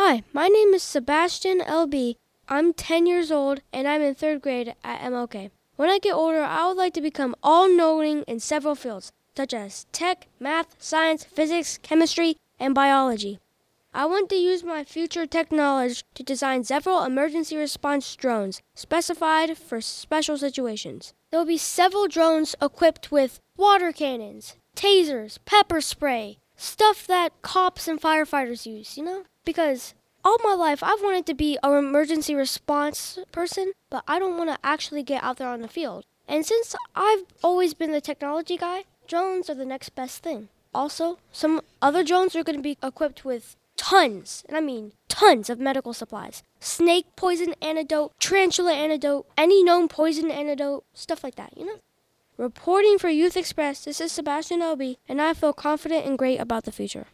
Hi, my name is Sebastian LB. I'm 10 years old and I'm in third grade at MLK. When I get older, I would like to become all knowing in several fields, such as tech, math, science, physics, chemistry, and biology. I want to use my future tech knowledge to design several emergency response drones specified for special situations. There will be several drones equipped with water cannons, tasers, pepper spray, stuff that cops and firefighters use, you know? Because all my life I've wanted to be an emergency response person, but I don't want to actually get out there on the field. And since I've always been the technology guy, drones are the next best thing. Also, some other drones are going to be equipped with tons, and I mean tons of medical supplies. Snake poison antidote, tarantula antidote, any known poison antidote, stuff like that, you know? Reporting for Youth Express, this is Sebastian Obi, and I feel confident and great about the future.